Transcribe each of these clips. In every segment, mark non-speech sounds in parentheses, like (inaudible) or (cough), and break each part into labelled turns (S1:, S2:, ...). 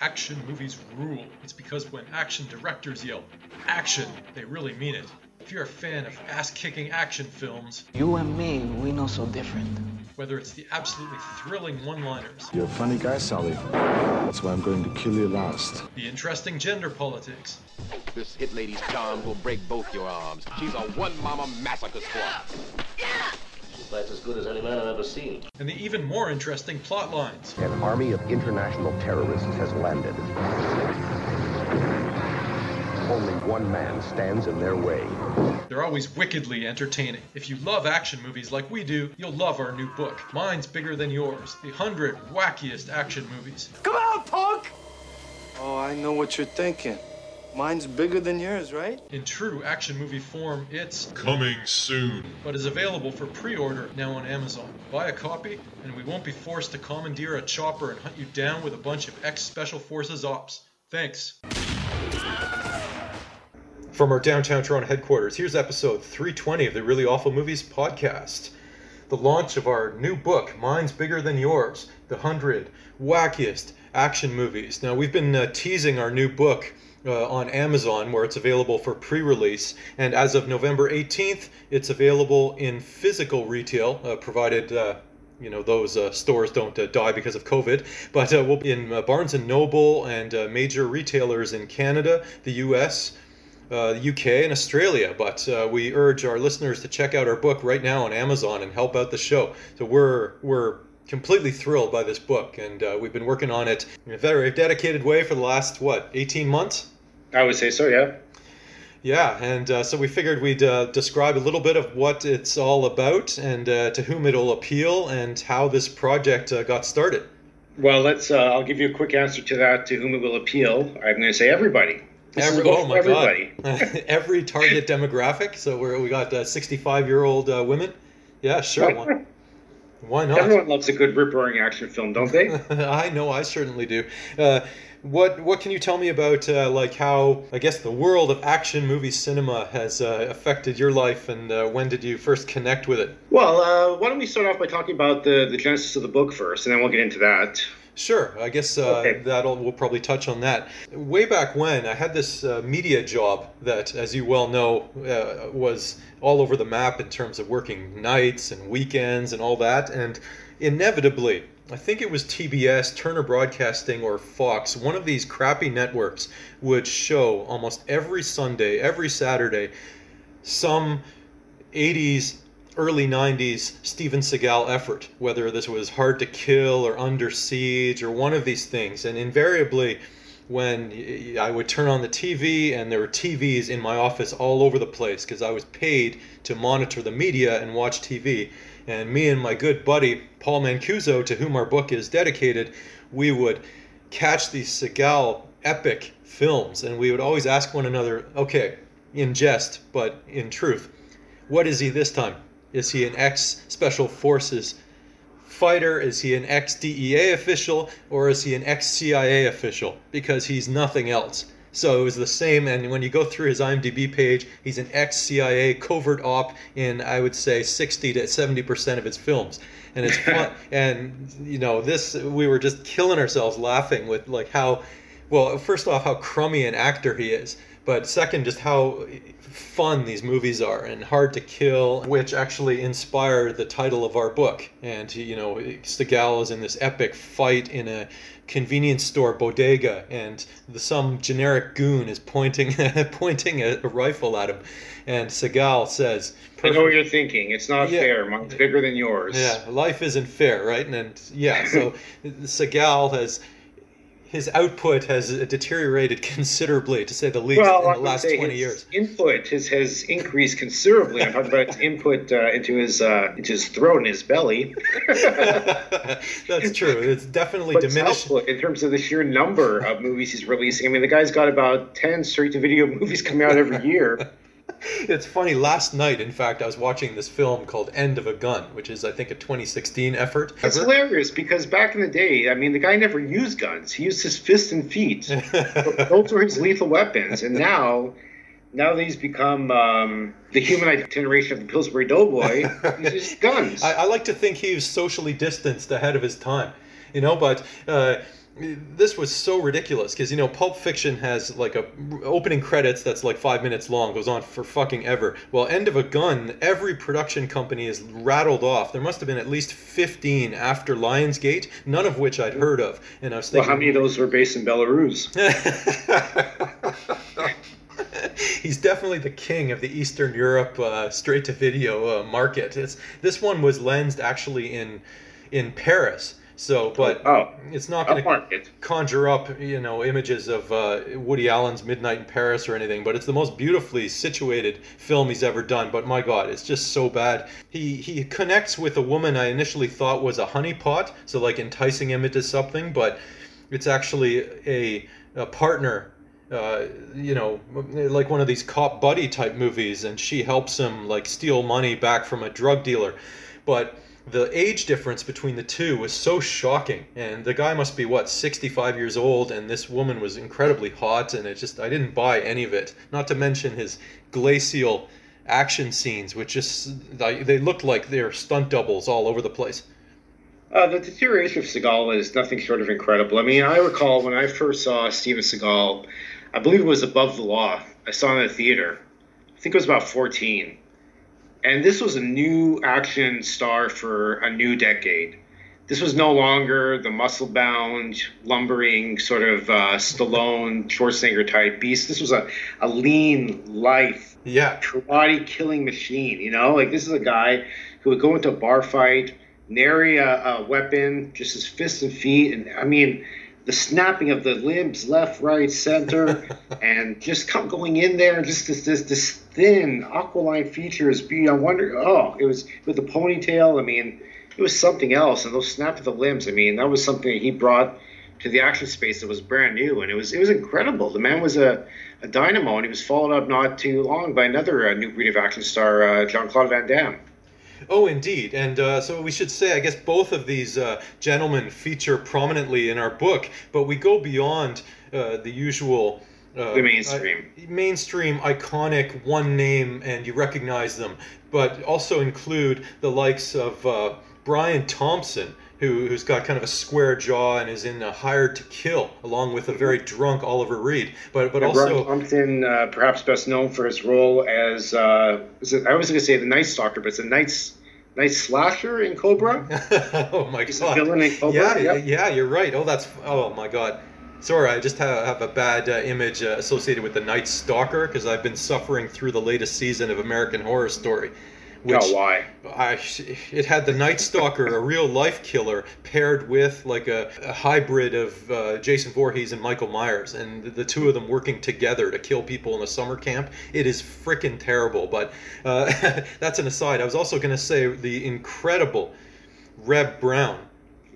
S1: action movies rule. It's because when action directors yell action, they really mean it. If you're a fan of ass kicking action films,
S2: You and me, we know so different.
S1: whether it's the absolutely thrilling one liners,
S3: You're a funny guy, Sally. That's why I'm going to kill you last.
S1: the interesting gender politics,
S4: This hit lady's charms will break both your arms. She's a one mama massacre squad.
S5: That's as good as any man I've ever seen.
S1: and the even more interesting plot lines.
S6: An army of international terrorists has landed. Only one man stands in their way.
S1: They're always wickedly entertaining. If you love action movies like we do, you'll love our new book. Mine's bigger than yours. The 100 wackiest action movies.
S2: Come on, punk! Oh, I know what you're thinking. Mine's bigger than yours, right?
S1: In true action movie form, it's
S7: Coming soon.
S1: but is available for pre-order now on Amazon. Buy a copy, and we won't be forced to commandeer a chopper and hunt you down with a bunch of ex-Special Forces ops. Thanks. From our downtown Toronto headquarters, here's episode 320 of the Really Awful Movies podcast. The launch of our new book, Mine's Bigger Than Yours, The 100 Wackiest Action Movies. Now, we've been uh, teasing our new book uh, on Amazon where it's available for pre release, and as of November 18th, it's available in physical retail, uh, provided. Uh, you know those uh, stores don't uh, die because of COVID, but we'll be in Barnes and Noble and major retailers in Canada, the U.S., uh, the UK, and Australia. But uh, we urge our listeners to check out our book right now on Amazon and help out the show. So we're we're completely thrilled by this book, and uh, we've been working on it in a very dedicated way for the last what 18 months.
S8: I would say so, yeah.
S1: Yeah, and uh, so we figured we'd uh, describe a little bit of what it's all about and uh, to whom it'll appeal and how this project uh, got started.
S8: Well, let's. Uh, I'll give you a quick answer to that. To whom it will appeal, I'm going to say everybody. This
S1: Every, oh my
S8: everybody.
S1: god! (laughs) Every target (laughs) demographic. So we're, we got 65 year old uh, women. Yeah, sure. Why not?
S8: Everyone loves a good rip roaring action film, don't they? (laughs)
S1: I know, I certainly do. Uh, what what can you tell me about uh, like how I guess the world of action movie cinema has uh, affected your life, and uh, when did you first connect with it?
S8: well, uh, why don't we start off by talking about the the genesis of the book first, and then we'll get into that.
S1: Sure, I guess uh,
S8: Okay.
S1: that'll we'll probably touch on that. Way back when, I had this uh, media job that, as you well know, uh, was all over the map in terms of working nights and weekends and all that. And inevitably, I think it was TBS, Turner Broadcasting, or Fox, one of these crappy networks would show almost every Sunday, every Saturday, some 80s early 90s Steven Seagal effort, whether this was Hard to Kill or Under Siege or one of these things. And invariably, when I would turn on the TV and there were TVs in my office all over the place because I was paid to monitor the media and watch TV. And me and my good buddy Paul Mancuso, to whom our book is dedicated, we would catch these Seagal epic films and we would always ask one another, okay, in jest, but in truth, what is he this time? Is he an ex Special Forces fighter? Is he an ex DEA official? Or is he an ex CIA official? Because he's nothing else. So it was the same, and when you go through his IMDb page, he's an ex CIA covert op in, I would say, 60 to 70% of his films. And it's fun. (laughs) and, you know, this, we were just killing ourselves laughing with, like, how, well, first off, how crummy an actor he is. But second, just how fun these movies are and hard to kill, which actually inspired the title of our book. And you know, Seagal is in this epic fight in a convenience store bodega, and the, some generic goon is pointing (laughs) pointing a, a rifle at him, and Seagal says,
S8: I know what you're thinking. It's not
S1: Yeah.
S8: fair. Mine's bigger than yours.
S1: yeah, life isn't fair, right? And, and yeah, so (laughs) Seagal has his output has deteriorated (laughs) considerably, to say the least,
S8: Well, I
S1: in the last
S8: say
S1: twenty
S8: his
S1: years.
S8: input has, has increased considerably. I'm talking about input uh, into his uh, into his throat and his belly. (laughs)
S1: That's true. It's definitely
S8: But
S1: diminished.
S8: output in terms of the sheer number of movies he's releasing. I mean, the guy's got about ten straight-to-video (laughs) movies coming out every year. (laughs)
S1: It's funny. Last night, in fact, I was watching this film called End of a Gun, which is, I think, a 2016 effort.
S8: It's hilarious because back in the day, I mean, the guy never used guns. He used his fists and feet. (laughs) Those were his lethal weapons. And now, now that he's become um, the human generation of the Pillsbury Doughboy, he's (laughs) just guns.
S1: I, I like to think he was socially distanced ahead of his time, you know. But uh, this was so ridiculous because you know Pulp Fiction has like a opening credits that's like five minutes long, goes on for fucking ever. Well, End of a Gun, every production company is rattled off. There must have been at least fifteen after Lionsgate, none of which I'd heard of. And I was thinking Well,
S8: how many of those were based in Belarus? (laughs)
S1: He's definitely the king of the Eastern Europe uh, straight to video uh, market. It's this one was lensed actually in in Paris. So, but
S8: Oh,
S1: it's not going to conjure up, you know, images of uh, Woody Allen's Midnight in Paris or anything. But it's the most beautifully situated film he's ever done. But my God, it's just so bad. He he connects with a woman I initially thought was a honeypot, so like enticing him into something, but it's actually a, a partner. Uh, you know, like one of these cop buddy type movies, and she helps him like steal money back from a drug dealer. But the age difference between the two was so shocking and the guy must be what 65 years old and this woman was incredibly hot and it just i didn't buy any of it not to mention his glacial action scenes which just they looked like they're stunt doubles all over the place
S8: Uh, the deterioration of Seagal is nothing short of incredible. I mean, I recall when I first saw Steven Seagal, I believe it was Above the Law. I saw it in the theater. I think it was about 14. And this was a new action star for a new decade. This was no longer the muscle bound, lumbering, sort of uh, Stallone, Schwarzenegger type beast. This was a, a lean, lithe,
S1: yeah
S8: karate killing machine. You know, like this is a guy who would go into a bar fight, nary a, a weapon, just his fists and feet, and I mean, the snapping of the limbs, left, right, center, (laughs) and just come going in there, just this this, this thin aquiline features. Be I wonder, oh, it was with the ponytail. I mean, it was something else, and those snap of the limbs. I mean, that was something that he brought to the action space that was brand new, and it was it was incredible. The man was a, a dynamo, and he was followed up not too long by another uh, new breed of action star, uh, Jean Claude Van Damme.
S1: Oh, indeed. And uh, so we should say, I guess both of these uh, gentlemen feature prominently in our book, but we go beyond uh, the usual. Uh,
S8: The mainstream.
S1: mainstream, iconic, one name, and you recognize them, but also include the likes of uh, Brian Thompson, who, who's got kind of a square jaw and is in uh, Hired to Kill, along with a very drunk Oliver Reed. But but
S8: And
S1: also.
S8: Thompson, uh, perhaps best known for his role as uh, it, I was going to say the Night Stalker, but it's a Night Night Slasher in Cobra. (laughs)
S1: oh my
S8: He's
S1: god!
S8: villain in Cobra,
S1: Yeah,
S8: yep.
S1: yeah, you're right. Oh, that's oh my god. Sorry, I just have, have a bad uh, image uh, associated with the Night Stalker because I've been suffering through the latest season of American Horror Story. Which
S8: oh, why?
S1: I, it had the Night Stalker, a real life killer, paired with like a, a hybrid of uh, Jason Voorhees and Michael Myers, and the, two of them working together to kill people in a summer camp. It is freaking terrible. But uh, (laughs) that's an aside. I was also going to say the incredible Reb Brown.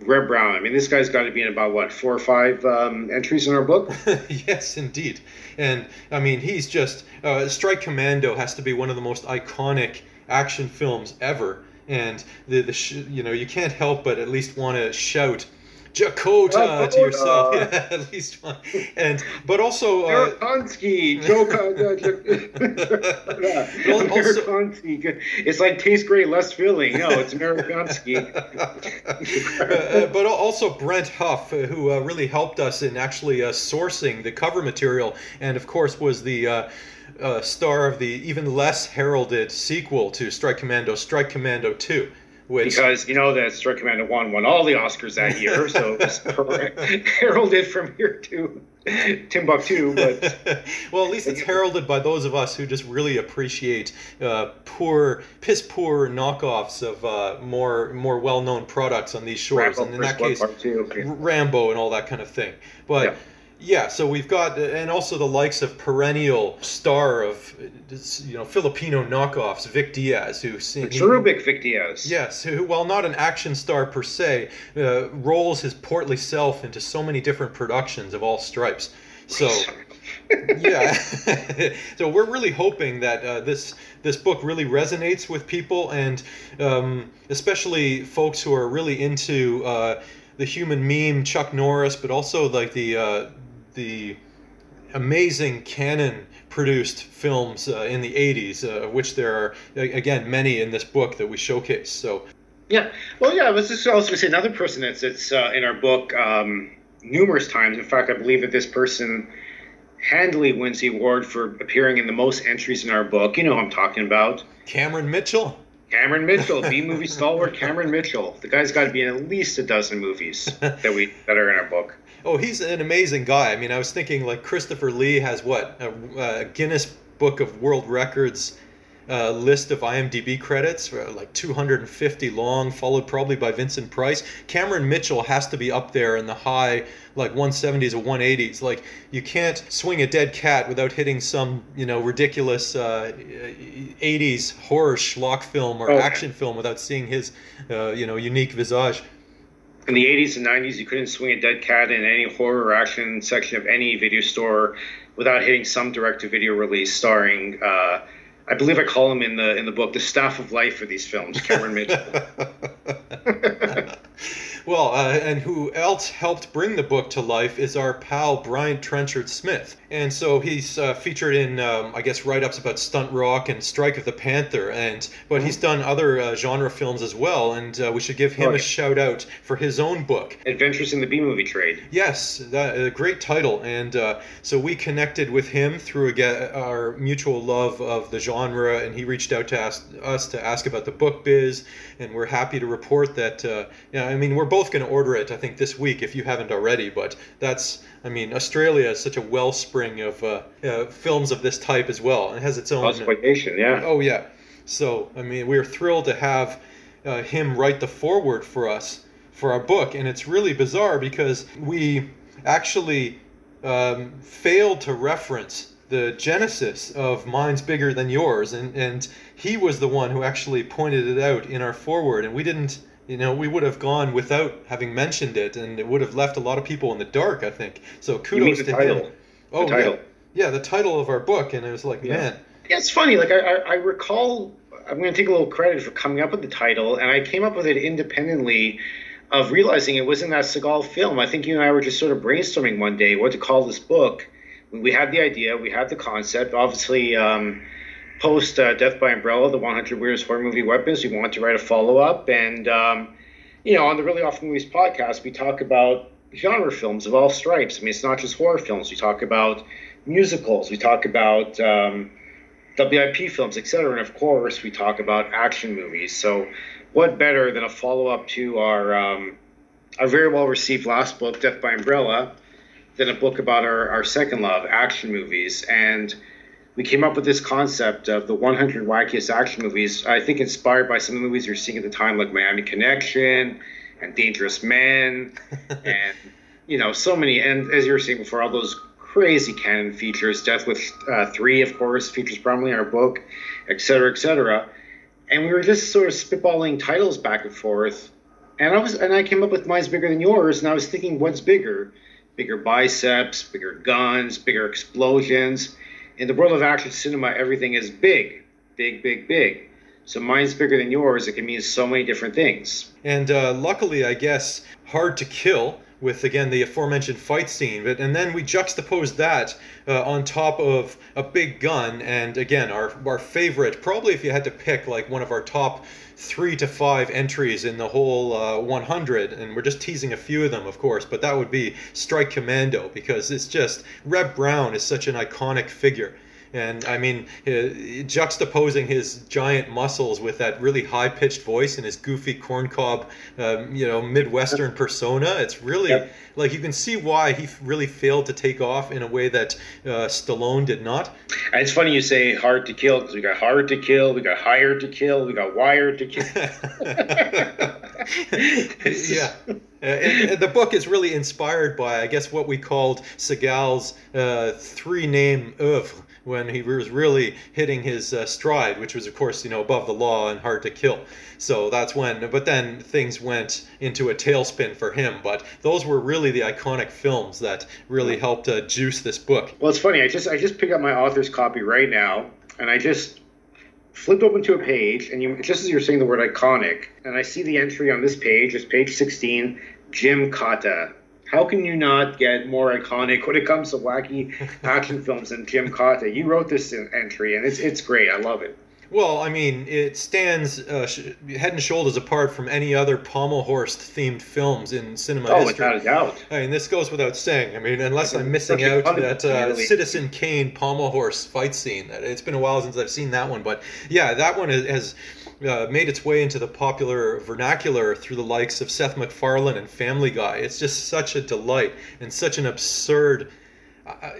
S8: Reb Brown. I mean, this guy's got to be in about what four or five um, entries in our book. (laughs)
S1: yes, indeed. And I mean, he's just uh, Strike Commando has to be one of the most iconic action films ever. And the the sh- you know you can't help but at least want to shout. Jakota to yourself, (laughs) yeah, at least one, and but also uh,
S8: Amerikansky, Joe. yeah.
S1: Well, also-
S8: It's like tastes great, less filling. No, it's Amerikansky. (laughs)
S1: Uh, but also Brent Huff, uh, who uh, really helped us in actually uh, sourcing the cover material, and of course was the uh, star of the even less heralded sequel to Strike Commando, Strike Commando 2, which
S8: because you know that Strike Commando One won all the Oscars that year, so it was (laughs) heralded from here to Timbuktu. But (laughs)
S1: well, at least it's heralded by those of us who just really appreciate uh, poor, piss poor knockoffs of uh, more more well known products on these shores,
S8: Rambo
S1: and in that case,
S8: Part Two, okay.
S1: Rambo and all that kind of thing. But
S8: Yeah.
S1: Yeah. so we've got, and also the likes of perennial star of, you know, Filipino knockoffs, Vic Diaz, who he-
S8: Cherubic Vic Diaz.
S1: Yes, who, while not an action star per se, uh, rolls his portly self into so many different productions of all stripes. So, (laughs) yeah. (laughs) so we're really hoping that uh, this this book really resonates with people, and um, especially folks who are really into uh, the human meme, Chuck Norris, but also like the uh, the amazing Cannon produced films uh, in the 80s uh, of which there are again many in this book that we showcase so
S8: Yeah. Well, yeah. I was just also going to say another person that's that's uh, in our book. Um, numerous times. In fact, I believe that this person handily wins the award for appearing in the most entries in our book. You know who I'm talking about.
S1: Cameron Mitchell.
S8: Cameron Mitchell, B movie (laughs) stalwart Cameron Mitchell. The guy's got to be in at least a dozen movies (laughs) that we that are in our book.
S1: Oh, he's an amazing guy. I mean, I was thinking like Christopher Lee has what a, a Guinness Book of World Records uh, list of IMDb credits, uh, like 250 long, followed probably by Vincent Price. Cameron Mitchell has to be up there in the high, like 170s or 180s. Like you can't swing a dead cat without hitting some, you know, ridiculous uh, 80s horror schlock film or
S8: Oh.
S1: action film without seeing his, uh, you know, unique visage.
S8: In the 80s and 90s, you couldn't swing a dead cat in any horror or action section of any video store without hitting some direct-to-video release starring. Uh, I believe I call him in the in the book the staff of life for these films, Cameron Mitchell. (laughs) (laughs)
S1: well, uh, and who else helped bring the book to life is our pal Brian Trenchard Smith. And so he's uh, featured in, um, I guess, write-ups about Stunt Rock and Strike of the Panther, and but he's done other uh, genre films as well. And uh, we should give him a shout out for his own book.
S8: Adventures in the B movie trade.
S1: Yes, that, a great title. And uh, so we connected with him through again, our mutual love of the genre, and he reached out to ask, us to ask about the book biz. And we're happy to report that, uh, yeah, I mean, we're both going to order it, I think, this week if you haven't already. But that's, I mean, Australia is such a wellspring of uh, uh, films of this type as well. And it has its own.
S8: Exploitation, yeah.
S1: Oh yeah. So I mean, we're thrilled to have uh, him write the foreword for us for our book, and it's really bizarre because we actually um, failed to reference the genesis of Mine's Bigger Than Yours, and and he was the one who actually pointed it out in our foreword, and we didn't. You know, we would have gone without having mentioned it, and it would have left a lot of people in the dark. I think. So kudos
S8: mean the
S1: to
S8: title?
S1: him. Oh
S8: title.
S1: yeah, yeah, the title of our book, and it was like,
S8: Yeah.
S1: man,
S8: Yeah, it's funny. Like I, I, I recall, I'm going to take a little credit for coming up with the title, and I came up with it independently of realizing it wasn't that Seagal film. I think you and I were just sort of brainstorming one day what to call this book. We had the idea, we had the concept. Obviously, um, post uh, Death by Umbrella, the 100 Weirdest Horror Movie Weapons, we want to write a follow up, and um, you know, on the Really Awful Movies podcast, we talk about genre films of all stripes. I mean, it's not just horror films. We talk about musicals. We talk about um, WIP films, etc. And of course, we talk about action movies. So, what better than a follow up to our um, our very well received last book, Death by Umbrella, than a book about our, our second love, action movies. And we came up with this concept of the 100 wackiest action movies, I think inspired by some of the movies you're seeing at the time, like Miami Connection and Dangerous Men, (laughs) and, you know, so many. And as you were saying before, all those crazy Cannon features, Death Wish uh, Three, of course, features prominently in our book, et cetera, et cetera. And we were just sort of spitballing titles back and forth. And I was, and I came up with mine's bigger than yours, and I was thinking, what's bigger? Bigger biceps, bigger guns, bigger explosions. In the world of action cinema, everything is big, big, big, big. So mine's bigger than yours. It can mean so many different things.
S1: And uh, luckily, I guess, hard to kill with again the aforementioned fight scene. But and then we juxtapose that uh, on top of a big gun, and again our our favorite, probably if you had to pick like one of our top three to five entries in the whole uh, 100, and we're just teasing a few of them, of course, but that would be Strike Commando because it's just Reb Brown is such an iconic figure. And I mean, uh, juxtaposing his giant muscles with that really high-pitched voice and his goofy corncob, um, you know, Midwestern persona, it's really
S8: Yep.
S1: like you can see why he really failed to take off in a way that uh, Stallone did not.
S8: And it's funny you say hard to kill because we got hard to kill, we got hired to kill, we got wired to kill. (laughs)
S1: yeah. Uh, and, and the book is really inspired by, I guess, what we called Seagal's uh, three-name oeuvre when he was really hitting his uh, stride, which was, of course, you know, above the law and hard to kill. So that's when, but then things went into a tailspin for him. But those were really the iconic films that really helped uh, juice this book.
S8: Well, it's funny. I just I just picked up my author's copy right now, and I just flipped open to a page, and you just as you're saying the word iconic, and I see the entry on this page. It's page 16. Gymkata. How can you not get more iconic when it comes to wacky (laughs) action films than Gymkata? You wrote this entry, and it's it's great. I love it.
S1: Well, I mean, it stands uh, sh- head and shoulders apart from any other pommel horse themed films in cinema
S8: Oh,
S1: history.
S8: without a doubt.
S1: I mean, this goes without saying. I mean, unless I'm missing out that uh. Citizen Kane pommel horse fight scene. It's been a while since I've seen that one, but yeah, that one has- has uh, made its way into the popular vernacular through the likes of Seth MacFarlane and Family Guy. It's just such a delight and such an absurd. I,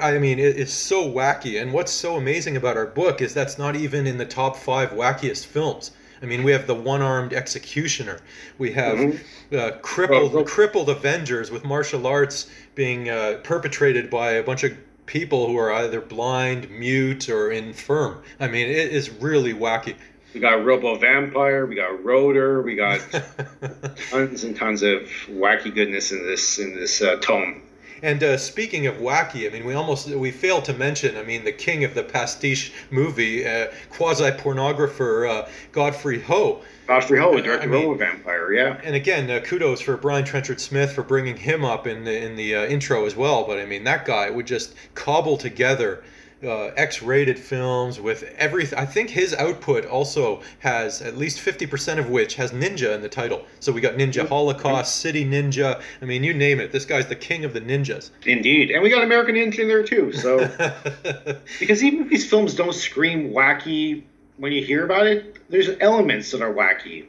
S1: I mean, it, it's so wacky. And what's so amazing about our book is that's not even in the top five wackiest films. I mean, we have the one-armed executioner. We have uh, crippled crippled Avengers with martial arts being uh, perpetrated by a bunch of people who are either blind, mute, or infirm. I mean, it is really wacky.
S8: We got Robo Vampire, we got Rotor, we got (laughs) tons and tons of wacky goodness in this in this uh, tome.
S1: And uh, speaking of wacky, I mean, we almost we failed to mention. I mean, the king of the pastiche movie, uh, quasi pornographer uh, Godfrey Ho.
S8: Godfrey Ho,
S1: I
S8: directed
S1: mean-
S8: Robo Vampire, yeah.
S1: And again, uh, kudos for Brian Trenchard Smith for bringing him up in the in the uh, intro as well. But I mean, that guy would just cobble together uh, X-rated films with everything. I think his output also has at least fifty percent of which has ninja in the title. So we got Ninja Holocaust, City Ninja. I mean, you name it. This guy's the king of the ninjas.
S8: Indeed. And we got American Ninja in there too. So (laughs) because even if these films don't scream wacky when you hear about it, there's elements that are wacky.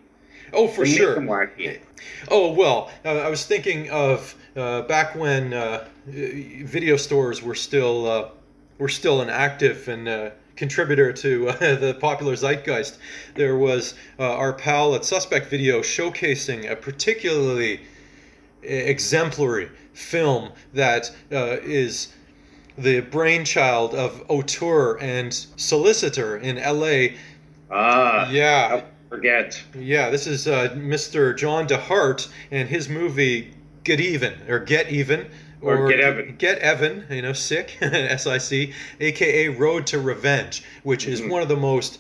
S1: oh, for
S8: They make
S1: sure.
S8: them wacky.
S1: Oh well, uh, I was thinking of uh, back when uh, video stores were still uh, were still an active and uh, contributor to uh, (laughs) the popular zeitgeist. There was uh, our pal at Suspect Video showcasing a particularly exemplary film that uh, is the brainchild of auteur and solicitor in L.A.
S8: Ah,
S1: Yeah,
S8: I forget.
S1: yeah, this is uh, Mr. John DeHart and his movie Get Even or Get Even
S8: Or Get Even.
S1: Get Evan, you know, sick, (laughs) S I C, aka Road to Revenge, which is
S8: Mm-hmm.
S1: one of the most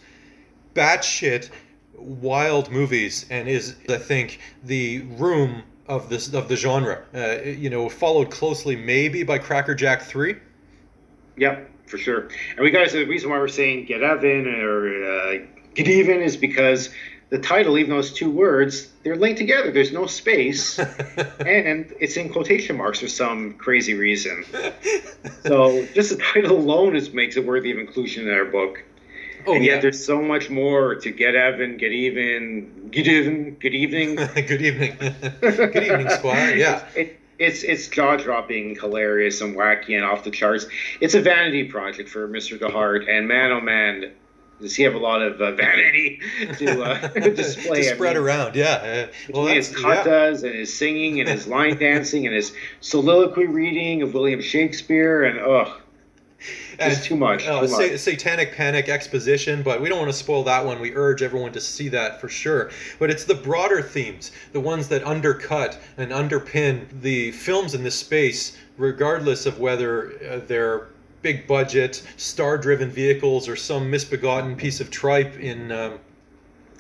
S1: batshit wild movies and is I think the room of this of the genre. Uh, you know, followed closely maybe by Cracker Jack 3.
S8: Yep, for sure. And we guys, the reason why we're saying get Evan or uh, get even is because the title, even though it's two words, they're linked together. There's no space, (laughs) and it's in quotation marks for some crazy reason. (laughs) So just the title alone is makes it worthy of inclusion in our book.
S1: Oh
S8: and yet
S1: yeah.
S8: there's so much more to get Evan, get even, get even, good evening. (laughs)
S1: Good evening. Good evening, Squire. Yeah.
S8: It, it's it's jaw dropping, hilarious, and wacky, and off the charts. It's a vanity project for Mr. DeHart, and man, oh man, does he have a lot of uh, vanity to uh, (laughs) (laughs) display?
S1: to
S8: I
S1: spread
S8: mean,
S1: around. Yeah. Uh, well,
S8: his
S1: that's yeah.
S8: katas and his singing and his line (laughs) dancing and his soliloquy reading of William Shakespeare and ugh, just too much.
S1: Uh,
S8: too
S1: sa- satanic panic exposition, but we don't want to spoil that one. We urge everyone to see that for sure. But it's the broader themes, the ones that undercut and underpin the films in this space, regardless of whether uh, they're big budget, star driven vehicles or some misbegotten piece of tripe in. Um,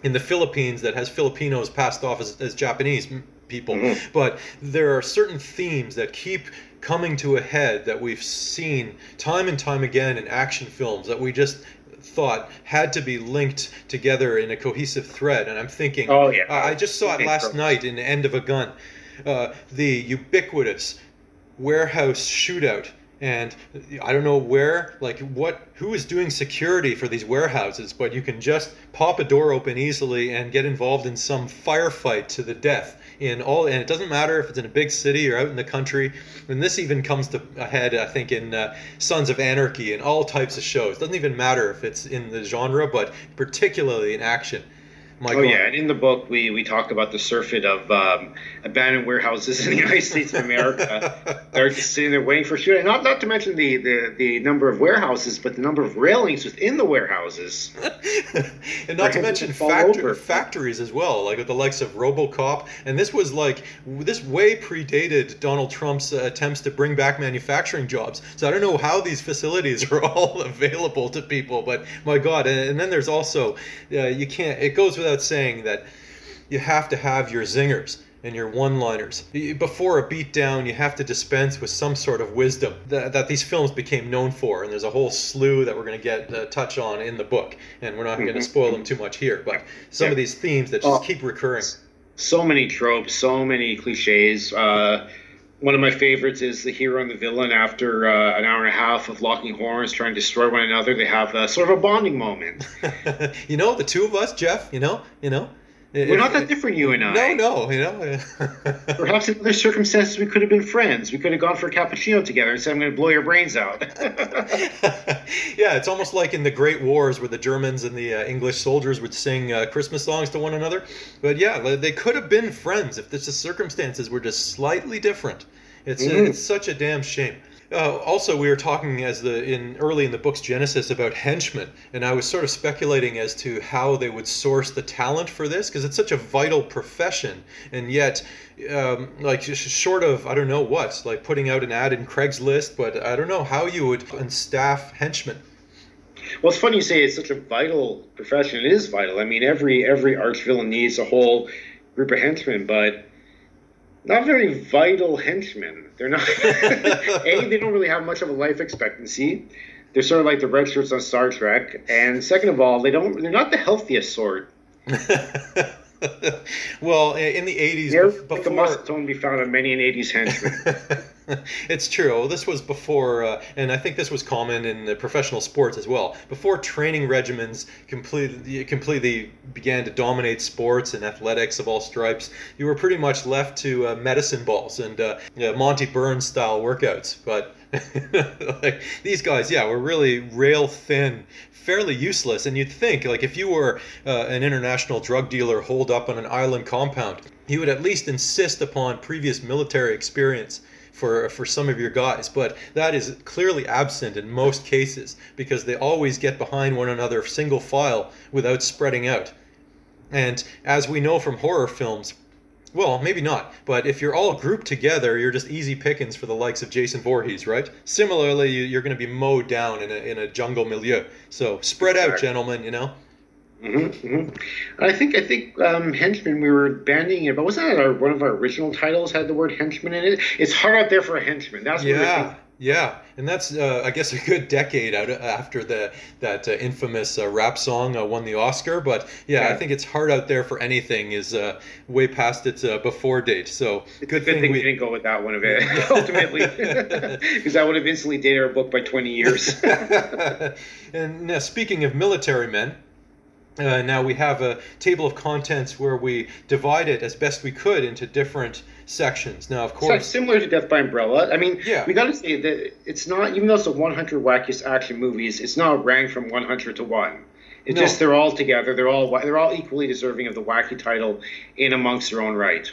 S1: in the Philippines that has Filipinos passed off as, as Japanese people.
S8: Mm-hmm.
S1: But there are certain themes that keep coming to a head that we've seen time and time again in action films that we just thought had to be linked together in a cohesive thread. And I'm thinking,
S8: Oh, yeah.
S1: I I just saw it last night in The End of a Gun. Uh, the ubiquitous warehouse shootout and i don't know where like what who is doing security for these warehouses but you can just pop a door open easily and get involved in some firefight to the death in all and it doesn't matter if it's in a big city or out in the country. And this even comes to a head i think in uh, sons of anarchy and all types of shows. It doesn't even matter if it's in the genre but particularly in action my
S8: Oh yeah, and in the book we, we talk about the surfeit of um, abandoned warehouses (laughs) in the United States of America. (laughs) They're just sitting there waiting for shooting. Not not to mention the, the, the number of warehouses, but the number of railings within the warehouses. (laughs)
S1: and not to mention factor- factories as well, like with the likes of RoboCop. And this was like this way predated Donald Trump's uh, attempts to bring back manufacturing jobs. So I don't know how these facilities are all available to people, but my God! And, and then there's also uh, you can't. It goes without saying that you have to have your zingers. and your one-liners. Before a beatdown, you have to dispense with some sort of wisdom that, that these films became known for, and there's a whole slew that we're going to get uh, touch on in the book, and we're not going to spoil them too much here. But some
S8: Yeah.
S1: of these themes that just
S8: Oh.
S1: keep recurring.
S8: so many tropes, so many cliches. Uh, one of my favorites is the hero and the villain. After uh, an hour and a half of locking horns, trying to destroy one another, they have uh, sort of a bonding moment. (laughs)
S1: you know, the two of us, Jeff. You know, you know.
S8: We're not that different, you and I.
S1: No, no, you know. (laughs)
S8: Perhaps in other circumstances, we could have been friends. We could have gone for a cappuccino together and said, "I'm going to blow your brains out." (laughs)
S1: yeah, it's almost like in the Great Wars where the Germans and the uh, English soldiers would sing uh, Christmas songs to one another. But yeah, they- could have been friends if the circumstances were just slightly different. It's
S8: Mhm.
S1: it's such a damn shame. Uh, also, we were talking as the in early in the book's genesis about henchmen, and I was sort of speculating as to how they would source the talent for this because it's such a vital profession, and yet, um, like sh- short of I don't know what, like putting out an ad in Craigslist, but I don't know how you would staff henchmen.
S8: Well, it's funny you say it's such a vital profession. It is vital. I mean, every every arch villain needs a whole group of henchmen, but not very vital henchmen. They're not. (laughs) (laughs) a, they don't really have much of a life expectancy. They're sort of like the red shirts on Star Trek. And second of all, they don't. They're not the healthiest sort. (laughs)
S1: well, in the 80s,
S8: They're like the
S1: before.
S8: muscle tone be found on many an '80s henchman. (laughs)
S1: it's true. This was before, uh, and I think this was common in professional sports as well. Before training regimens completely completely began to dominate sports and athletics of all stripes, you were pretty much left to uh, medicine balls and uh, yeah, Monty Burns style workouts. But (laughs) like these guys, yeah, were really rail thin, fairly useless. And you'd think, like, if you were uh, an international drug dealer holed up on an island compound, you would at least insist upon previous military experience for for some of your guys, but that is clearly absent in most cases because they always get behind one another single file without spreading out. And as we know from horror films, well, maybe not, but if you're all grouped together, you're just easy pickings for the likes of Jason Voorhees, right? Similarly, you- you're going to be mowed down in a, in a jungle milieu. So spread out, gentlemen, you know?
S8: Hmm hmm I think I think um, henchman we were bandying it, but wasn't that our, one of our original titles had the word henchman in it? It's hard out there for a henchman. That's what
S1: Yeah, yeah, and that's uh, I guess a good decade out after the that uh, infamous uh, rap song uh, won the Oscar. But yeah, I think it's hard out there for anything is uh, way past its uh, before date. So
S8: It's
S1: good
S8: a good
S1: thing
S8: thing
S1: we.
S8: didn't go with that one of it (laughs) ultimately, (laughs) because that would have instantly dated our book by twenty years. (laughs)
S1: and now, speaking of military men, uh, now we have a table of contents where we divide it as best we could into different sections. Now, of
S8: So
S1: course,
S8: similar to Death by Umbrella. I mean,
S1: Yeah.
S8: we got to say that it's not even though it's a 100 wackiest action movies, it's not ranked from 100 to one. It's
S1: No.
S8: just they're all together. They're all they're all equally deserving of the wacky title in amongst their own right.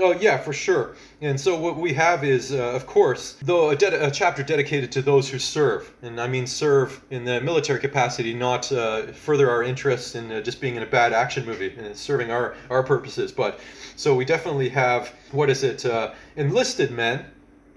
S1: Oh yeah, for sure. And so what we have is, uh, of course, though a, ded- a chapter dedicated to those who serve, and I mean serve in the military capacity, not uh, further our interests in uh, just being in a bad action movie and serving our our purposes. But so we definitely have what is it, uh, enlisted men,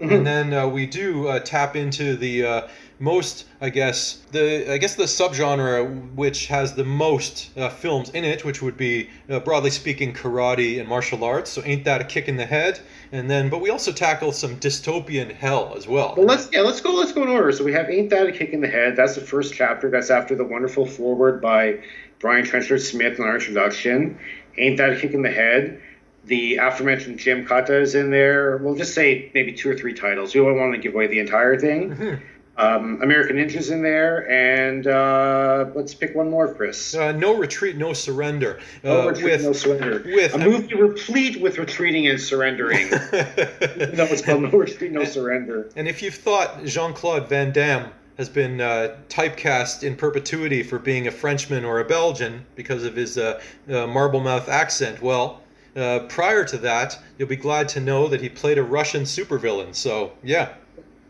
S1: and then uh, we do uh, tap into the uh, most, I guess, the I guess the subgenre which has the most uh, films in it, which would be uh, broadly speaking karate and martial arts. So ain't that a kick in the head? And then, but we also tackle some dystopian hell as well.
S8: Well, let's yeah, let's go let's go in order. So we have Ain't That a Kick in the Head? That's the first chapter. That's after the wonderful foreword by Brian Trenchard Smith in our introduction. Ain't That a Kick in the Head? The aforementioned Gymkata is in there. We'll just say maybe two or three titles. We don't want to give away the entire thing. Um, American Ninja's in there, and uh, let's pick one more, Chris.
S1: Uh, no retreat, no surrender.
S8: No
S1: Uh,
S8: retreat,
S1: with
S8: no surrender.
S1: with-
S8: a movie replete with retreating and surrendering. (laughs) no, it's called No Retreat, No Surrender.
S1: And if you've thought Jean Claude Van Damme has been uh, typecast in perpetuity for being a Frenchman or a Belgian because of his uh, uh, marble mouth accent, well, uh, prior to that, you'll be glad to know that he played a Russian supervillain. So, yeah.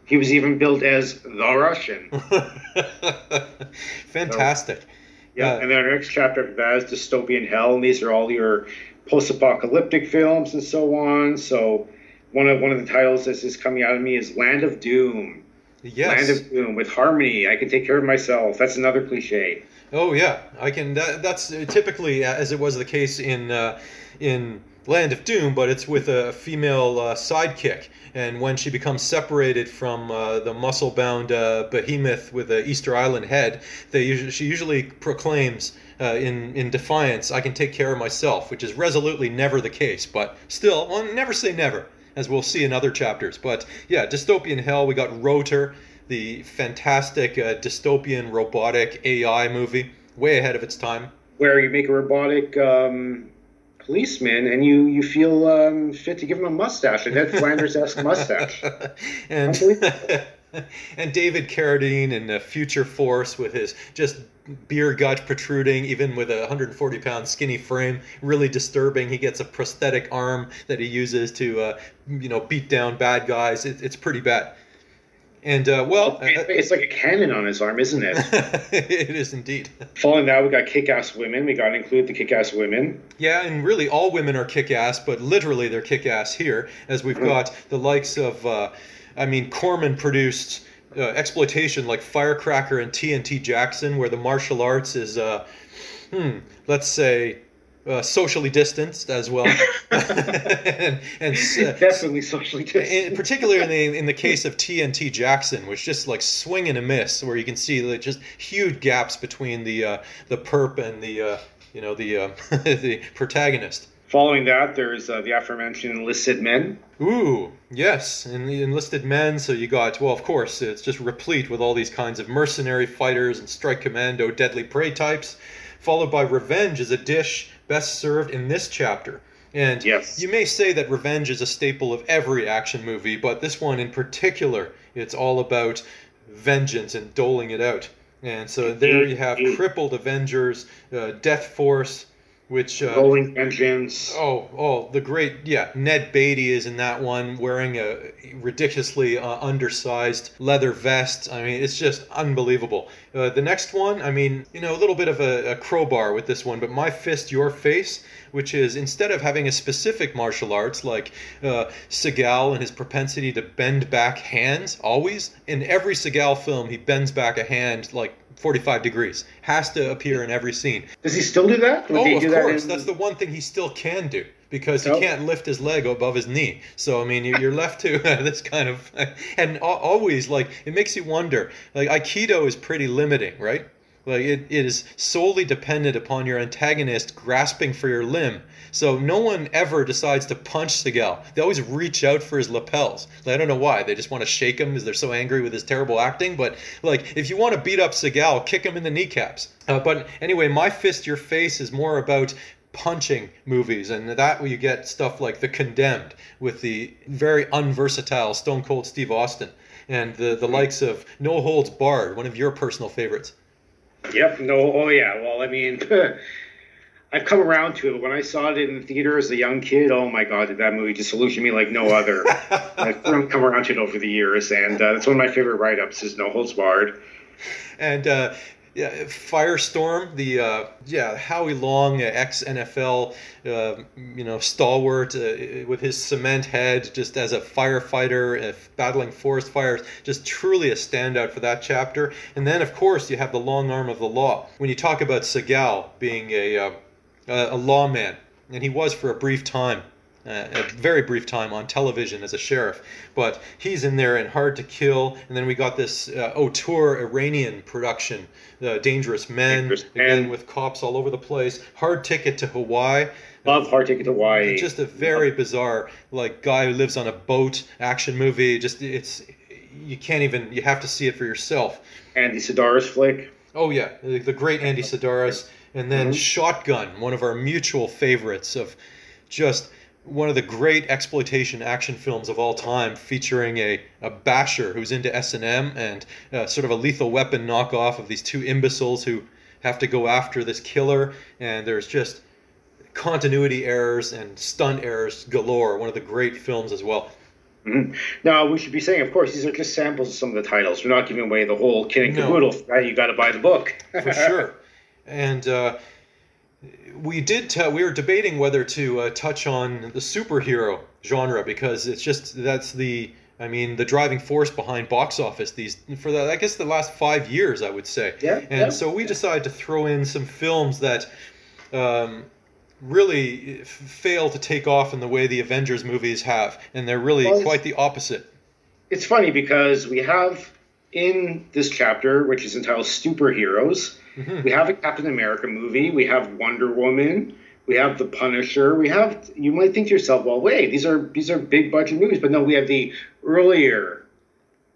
S8: He was even billed as the Russian. (laughs)
S1: Fantastic.
S8: Yeah,
S1: Uh,
S8: and then our next chapter after that is dystopian hell, and these are all your post-apocalyptic films and so on. So one of one of the titles that's coming out of me is Land of Doom.
S1: yes.
S8: Land of Doom with harmony. I can take care of myself. That's another cliche.
S1: Oh yeah, I can. That, that's typically, uh, as it was the case in uh, in Land of Doom, but it's with a female uh, sidekick. And when she becomes separated from uh, the muscle-bound uh, behemoth with the Easter Island head, they she usually proclaims uh, in in defiance, "I can take care of myself," which is resolutely never the case. But still, well, never say never, as we'll see in other chapters. But yeah, dystopian hell. We got Rotor, the fantastic uh, dystopian robotic AI movie, way ahead of its time.
S8: Where you make a robotic um, policeman and you you feel um, fit to give him a mustache, a Ned Flanders-esque (laughs) mustache.
S1: and (laughs) and David Carradine in uh, Future Force with his just beer gut protruding, even with a 140 pound skinny frame, really disturbing. He gets a prosthetic arm that he uses to, uh, you know, beat down bad guys. It, it's pretty bad. And uh, well,
S8: it's like a cannon on his arm, isn't it? (laughs)
S1: it is indeed.
S8: Following that, we got kick-ass women. We got to include the kick-ass women.
S1: Yeah, and really all women are kick-ass, but literally they're kick-ass here, as we've got the likes of, uh, I mean, Corman produced uh, exploitation like Firecracker and TNT Jackson, where the martial arts is, uh, hmm, let's say, uh, socially distanced as well, (laughs) and, and uh,
S8: definitely socially distanced.
S1: In, particularly in the (laughs) in the case of TNT Jackson, which just like swing and a miss, where you can see like, just huge gaps between the uh, the perp and the uh, you know the uh, (laughs) the protagonist.
S8: Following that, there's uh, the aforementioned enlisted men.
S1: Ooh, yes, and the enlisted men. So you got well, of course, it's just replete with all these kinds of mercenary fighters and strike commando, deadly prey types. Followed by revenge is a dish best served in this chapter. And
S8: yes.
S1: you may say that revenge is a staple of every action movie, but this one in particular, it's all about vengeance and doling it out. And so there you have crippled Avengers, uh, Death Force, which uh,
S8: rolling vengeance.
S1: Oh, oh, the great yeah. Ned Beatty is in that one, wearing a ridiculously uh, undersized leather vest. I mean, it's just unbelievable. Uh, the next one, I mean, you know, a little bit of a, a crowbar with this one, but my fist, your face, which is instead of having a specific martial arts like uh, Seagal and his propensity to bend back hands, always in every Seagal film he bends back a hand like 45 degrees. Has to appear in every scene.
S8: Does he still do that?
S1: Would oh, of course. That in... That's the one thing he still can do because he can't lift his leg above his knee. So I mean, you're left to (laughs) this kind of, and always like it makes you wonder. Like Aikido is pretty limiting, right? Like it, it is solely dependent upon your antagonist grasping for your limb. So no one ever decides to punch Seagal. They always reach out for his lapels. Like, I don't know why. They just want to shake him because they're so angry with his terrible acting. But like, if you want to beat up Seagal, kick him in the kneecaps. Uh, but anyway, my fist, your face is more about punching movies, and that you get stuff like The Condemned with the very unversatile Stone Cold Steve Austin, and the the likes of No Holds Barred, one of your personal favorites.
S8: Yep. No. Oh yeah. Well, I mean, (laughs) I've come around to it. When I saw it in the theater as a young kid, oh my god, did that movie disillusion me like no other? (laughs) I've come around to it over the years, and uh, that's one of my favorite write-ups. Is No Holds Barred.
S1: And uh, yeah, Firestorm, the uh, yeah Howie Long, uh, ex NFL, uh, you know stalwart uh, with his cement head, just as a firefighter, battling forest fires, just truly a standout for that chapter. And then of course you have the long arm of the law. When you talk about Seagal being a uh, a lawman, and he was for a brief time uh, a very brief time on television as a sheriff. But he's in there in Hard to Kill, and then we got this uh, auteur Iranian production, uh, Dangerous Men, Dangerous again Men. with cops all over the place. Hard Ticket to Hawaii.
S8: Love Hard Ticket to Hawaii.
S1: Just a very bizarre, like guy who lives on a boat action movie. Just it's you can't even you have to see it for yourself.
S8: Andy Sidaris flick.
S1: Oh yeah, the, the great Andy Sidaris, and then mm-hmm. Shotgun, one of our mutual favorites of just one of the great exploitation action films of all time, featuring a, a basher who's into S and M and uh, sort of a lethal weapon knockoff of these two imbeciles who have to go after this killer, and there's just continuity errors and stunt errors galore. One of the great films as well.
S8: Mm-hmm. Now we should be saying, of course, these are just samples of some of the titles. We're not giving away the whole kit and caboodle. No. You got to buy the book
S1: for sure. (laughs) And uh, we did t- we were debating whether to uh, touch on the superhero genre because it's just that's the I mean the driving force behind box office these for the I guess the last five years I would say.
S8: Yeah.
S1: And
S8: yeah,
S1: so we
S8: yeah.
S1: decided to throw in some films that um, really f- fail to take off in the way the Avengers movies have, and they're really
S8: Well,
S1: quite the opposite.
S8: It's funny because we have in this chapter, which is entitled Superheroes, we have a Captain America movie, we have Wonder Woman, we have The Punisher, we have. You might think to yourself, well, wait, these are these are big budget movies, but no, we have the earlier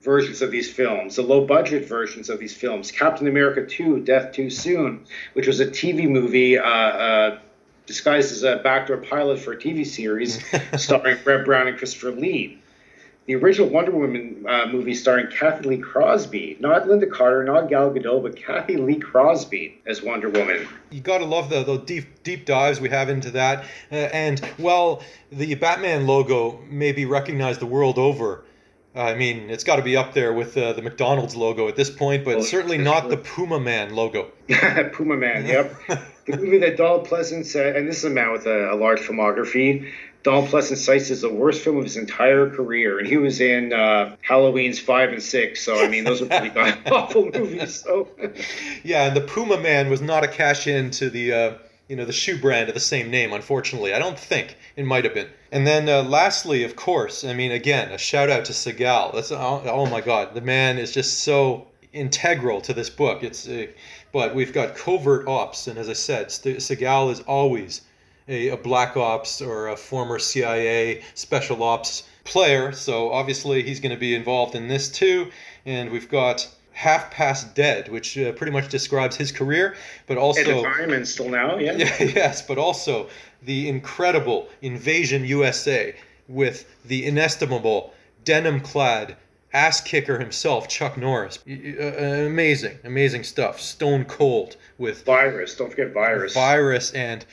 S8: versions of these films, the low budget versions of these films. Captain America 2, Death Too Soon, which was a TV movie uh, uh, disguised as a backdoor pilot for a TV series (laughs) starring Reb Brown and Christopher Lee. The original Wonder Woman uh, movie starring Cathy Lee Crosby, not Lynda Carter, not Gal Gadot, but Cathy Lee Crosby as Wonder Woman.
S1: You gotta love the, the deep deep dives we have into that. Uh, and while the Batman logo may be recognized the world over, I mean it's got to be up there with uh, the McDonald's logo at this point, but
S8: Oh,
S1: certainly not
S8: sure.
S1: the Puma Man logo. (laughs)
S8: Puma Man, yep. (laughs) the movie that Donald Pleasence, uh, and this is a man with a, a large filmography. Donald Pleasence cites as the worst film of his entire career, and he was in uh, Halloween's five and six. So I mean, those are pretty (laughs) awful movies. So
S1: Yeah, and the Puma Man was not a cash in to the uh, you know the shoe brand of the same name. Unfortunately, I don't think it might have been. And then uh, lastly, of course, I mean again a shout out to Seagal. That's oh, oh my God, the man is just so integral to this book. It's uh, but we've got covert ops, and as I said, St- Seagal is always a, a black ops or a former CIA special ops player. So obviously he's going to be involved in this too. And we've got Half Past Dead, which uh, pretty much describes his career, but also
S8: at the time and still now, yeah.
S1: yeah, (laughs) yes, but also the incredible Invasion USA with the inestimable denim-clad ass kicker himself, Chuck Norris. Y- uh, amazing, amazing stuff. Stone Cold with
S8: Virus, don't forget Virus.
S1: virus and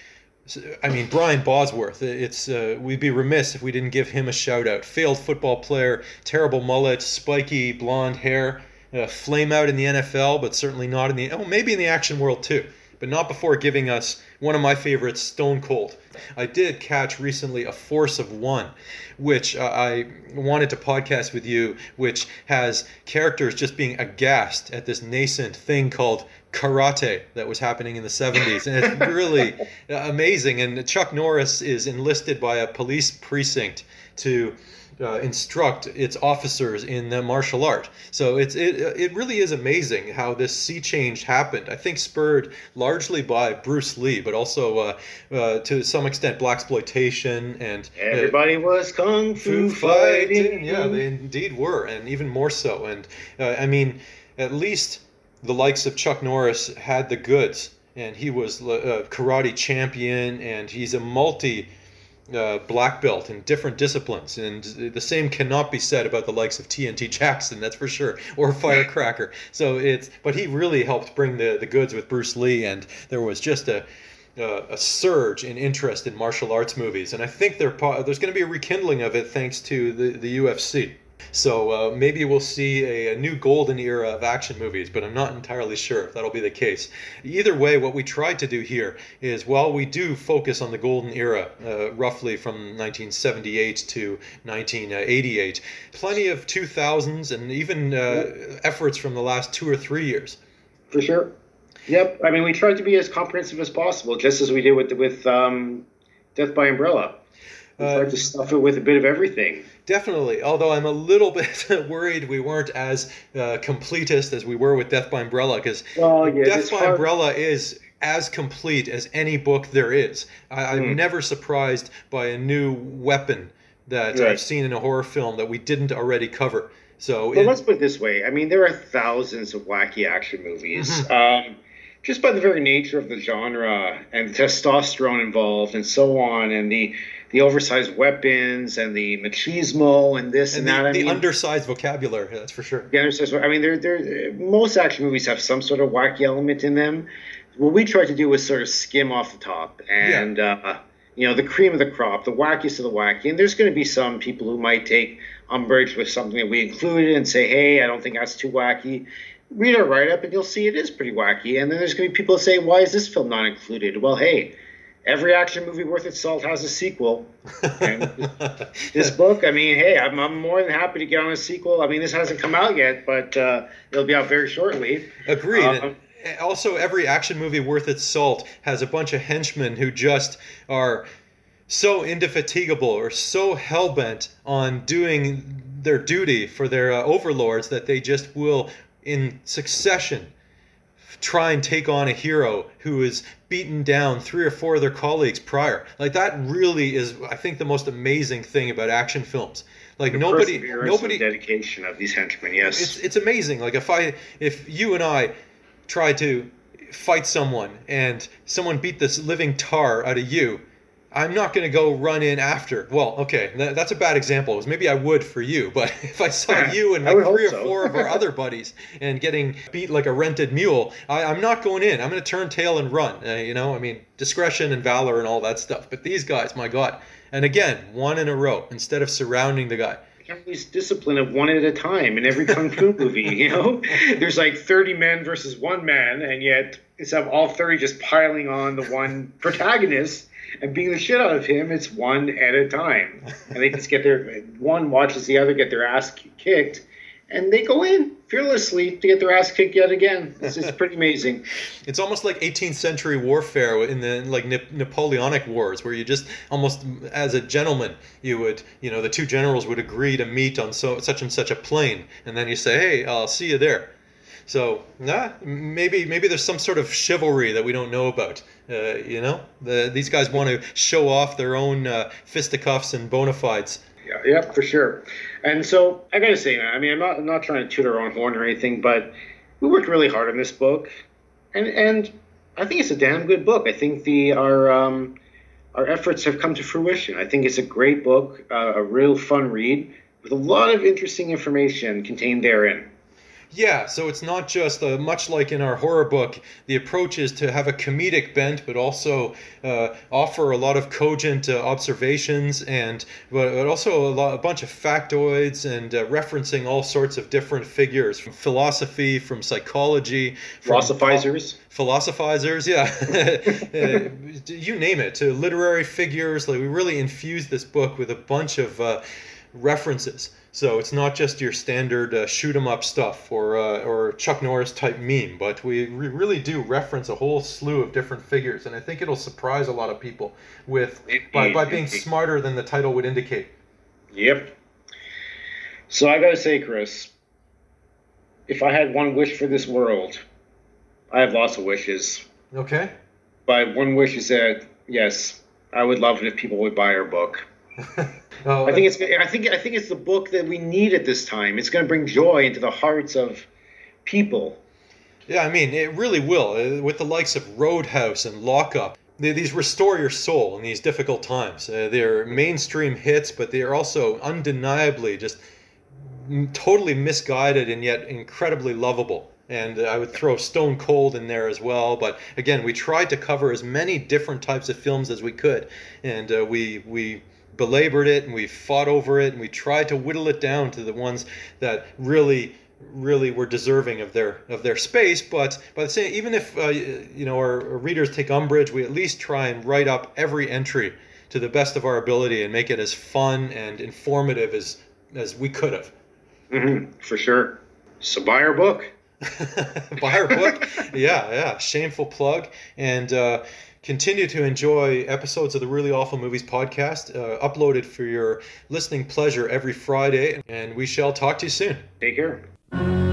S1: I mean Brian Bosworth. It's uh, we'd be remiss if we didn't give him a shout out. Failed football player, terrible mullet, spiky blonde hair, uh, flame out in the NFL, but certainly not in the oh maybe in the action world too, but not before giving us one of my favorites, Stone Cold. I did catch recently a Force of One, which uh, I wanted to podcast with you, which has characters just being aghast at this nascent thing called karate that was happening in the 70s and it's really (laughs) amazing and chuck norris is enlisted by a police precinct to uh, instruct its officers in the martial art so it's it, it really is amazing how this sea change happened i think spurred largely by bruce lee but also uh, uh, to some extent blaxploitation and uh,
S8: Everybody was kung fu
S1: fighting.
S8: fighting.
S1: Yeah, they indeed were, and even more so. And uh, I mean, at least the likes of Chuck Norris had the goods, and he was a karate champion, and he's a multi. Uh, black belt in different disciplines, and the same cannot be said about the likes of TNT Jackson, that's for sure, or (laughs) Firecracker. So it's, but he really helped bring the the goods with Bruce Lee, and there was just a uh, a surge in interest in martial arts movies, and I think there there's going to be a rekindling of it thanks to the, the UFC. So uh, maybe we'll see a, a new golden era of action movies, but I'm not entirely sure if that'll be the case. Either way, what we tried to do here is while we do focus on the golden era, uh, roughly from 1978 to 1988, plenty of 2000s and even uh, efforts from the last two or three years.
S8: For sure. Yep. I mean, we tried to be as comprehensive as possible, just as we did with with um, Death by Umbrella. We
S1: Uh,
S8: tried to stuff it with a bit of everything.
S1: Definitely, although I'm a little (laughs) bit worried we weren't as uh, completist as we were with Death by Umbrella, because
S8: Well, yeah,
S1: Death by
S8: hard-
S1: Umbrella is as complete as any book there is. I, I'm
S8: Hmm.
S1: never surprised by a new weapon that
S8: Right.
S1: I've seen in a horror film that we didn't already cover. So
S8: Well,
S1: it-
S8: let's put it this way. I mean, there are thousands of wacky action movies.
S1: Mm-hmm.
S8: Um, just by the very nature of the genre and the testosterone involved and so on, and the the oversized weapons and the machismo and this and,
S1: and the,
S8: that. I
S1: the
S8: mean,
S1: undersized vocabulary, that's for sure.
S8: the undersized. I mean, there, there. Most action movies have some sort of wacky element in them. What we tried to do was sort of skim off the top and. Uh, you know, the cream of the crop, the wackiest of the wacky. And there's going to be some people who might take umbrage with something that we included and say, hey, I don't think that's too wacky. Read our write up and you'll see it is pretty wacky. And then there's going to be people say, why is this film not included? Well, hey, every action movie worth its salt has a sequel. And (laughs) this book, I mean, hey, I'm, I'm more than happy to get on a sequel. I mean, this hasn't come out yet, but uh, it'll be out very shortly.
S1: Agreed.
S8: Um,
S1: also every action movie worth its salt has a bunch of henchmen who just are so indefatigable or so hell-bent on doing their duty for their uh, overlords that they just will in succession try and take on a hero who is beaten down three or four of their colleagues prior. Like that really is, I think, the most amazing thing about action films. Like
S8: The
S1: nobody, nobody,
S8: and dedication of these henchmen. Yes.
S1: it's it's amazing. Like if I, if you and I try to fight someone and someone beat this living tar out of you. I'm not going to go run in after. Well, okay, tha- that's a bad example. Maybe I would for you, but (laughs) if I saw (laughs) you and like three or
S8: so.
S1: four of our other (laughs) buddies and getting beat like a rented mule, I, I'm not going in. I'm going to turn tail and run. Uh, you know, I mean, discretion and valor and all that stuff. But these guys, my God. And again, one in a row instead of surrounding the guy.
S8: Everybody's discipline of one at a time in every kung fu (laughs) movie. You know, there's like 30 men versus one man, and yet instead of all 30 just piling on the one (laughs) protagonist and beating the shit out of him, it's one at a time, and they just get their one watches the other get their ass kicked, and they go in fearlessly to get their ass kicked yet again. It's just pretty amazing. (laughs)
S1: It's almost like 18th century warfare in the like Nap- Napoleonic wars, where you just almost as a gentleman, you would, you know, the two generals would agree to meet on so such and such a plane, and then you say, hey, I'll see you there. So, nah, maybe maybe there's some sort of chivalry that we don't know about. Uh, you know, the, these guys want to show off their own uh, fisticuffs and bona fides.
S8: Yeah, yeah, for sure. And so I gotta say, man, I mean, I'm not, I'm not trying to toot our own horn or anything, but we worked really hard on this book, and and I think it's a damn good book. I think the our um, our efforts have come to fruition. I think it's a great book, uh, a real fun read with a lot of interesting information contained therein.
S1: Yeah, so it's not just uh, much like in our horror book. The approach is to have a comedic bent, but also uh, offer a lot of cogent uh, observations, and but, but also a, lot, a bunch of factoids and uh, referencing all sorts of different figures from philosophy, from psychology, from
S8: Philosophizers.
S1: philosophizers yeah (laughs) Uh, you name it to literary figures like we really infused this book with a bunch of uh, references so it's not just your standard uh, shoot 'em up stuff or uh, or Chuck Norris type meme but we re- really do reference a whole slew of different figures and I think it'll surprise a lot of people with by, by being smarter than the title would indicate
S8: Yep. So I gotta say, Chris, if I had one wish for this world, I have lots of wishes.
S1: okay
S8: But one wish is that yes, I would love it if people would buy our book. (laughs)
S1: oh,
S8: I think it's I think I think it's the book that we need at this time. It's going to bring joy into the hearts of people.
S1: Yeah, I mean, it really will. Uh, With the likes of Road House and Lockup, they, these restore your soul in these difficult times. Uh, they're mainstream hits, but they are also undeniably just totally misguided and yet incredibly lovable. And I would throw Stone Cold in there as well. But again, we tried to cover as many different types of films as we could, and uh, we we belabored it and we fought over it and we tried to whittle it down to the ones that really really were deserving of their of their space. But by the same even if uh, you know our, our readers take umbrage we at least try and write up every entry to the best of our ability and make it as fun and informative as as we could have.
S8: Hmm for sure. So buy our book. (laughs)
S1: buy our book? (laughs) Yeah yeah. Shameful plug. And uh, continue to enjoy episodes of the really awful movies podcast uh, uploaded for your listening pleasure every friday and we shall talk to you soon
S8: Take care.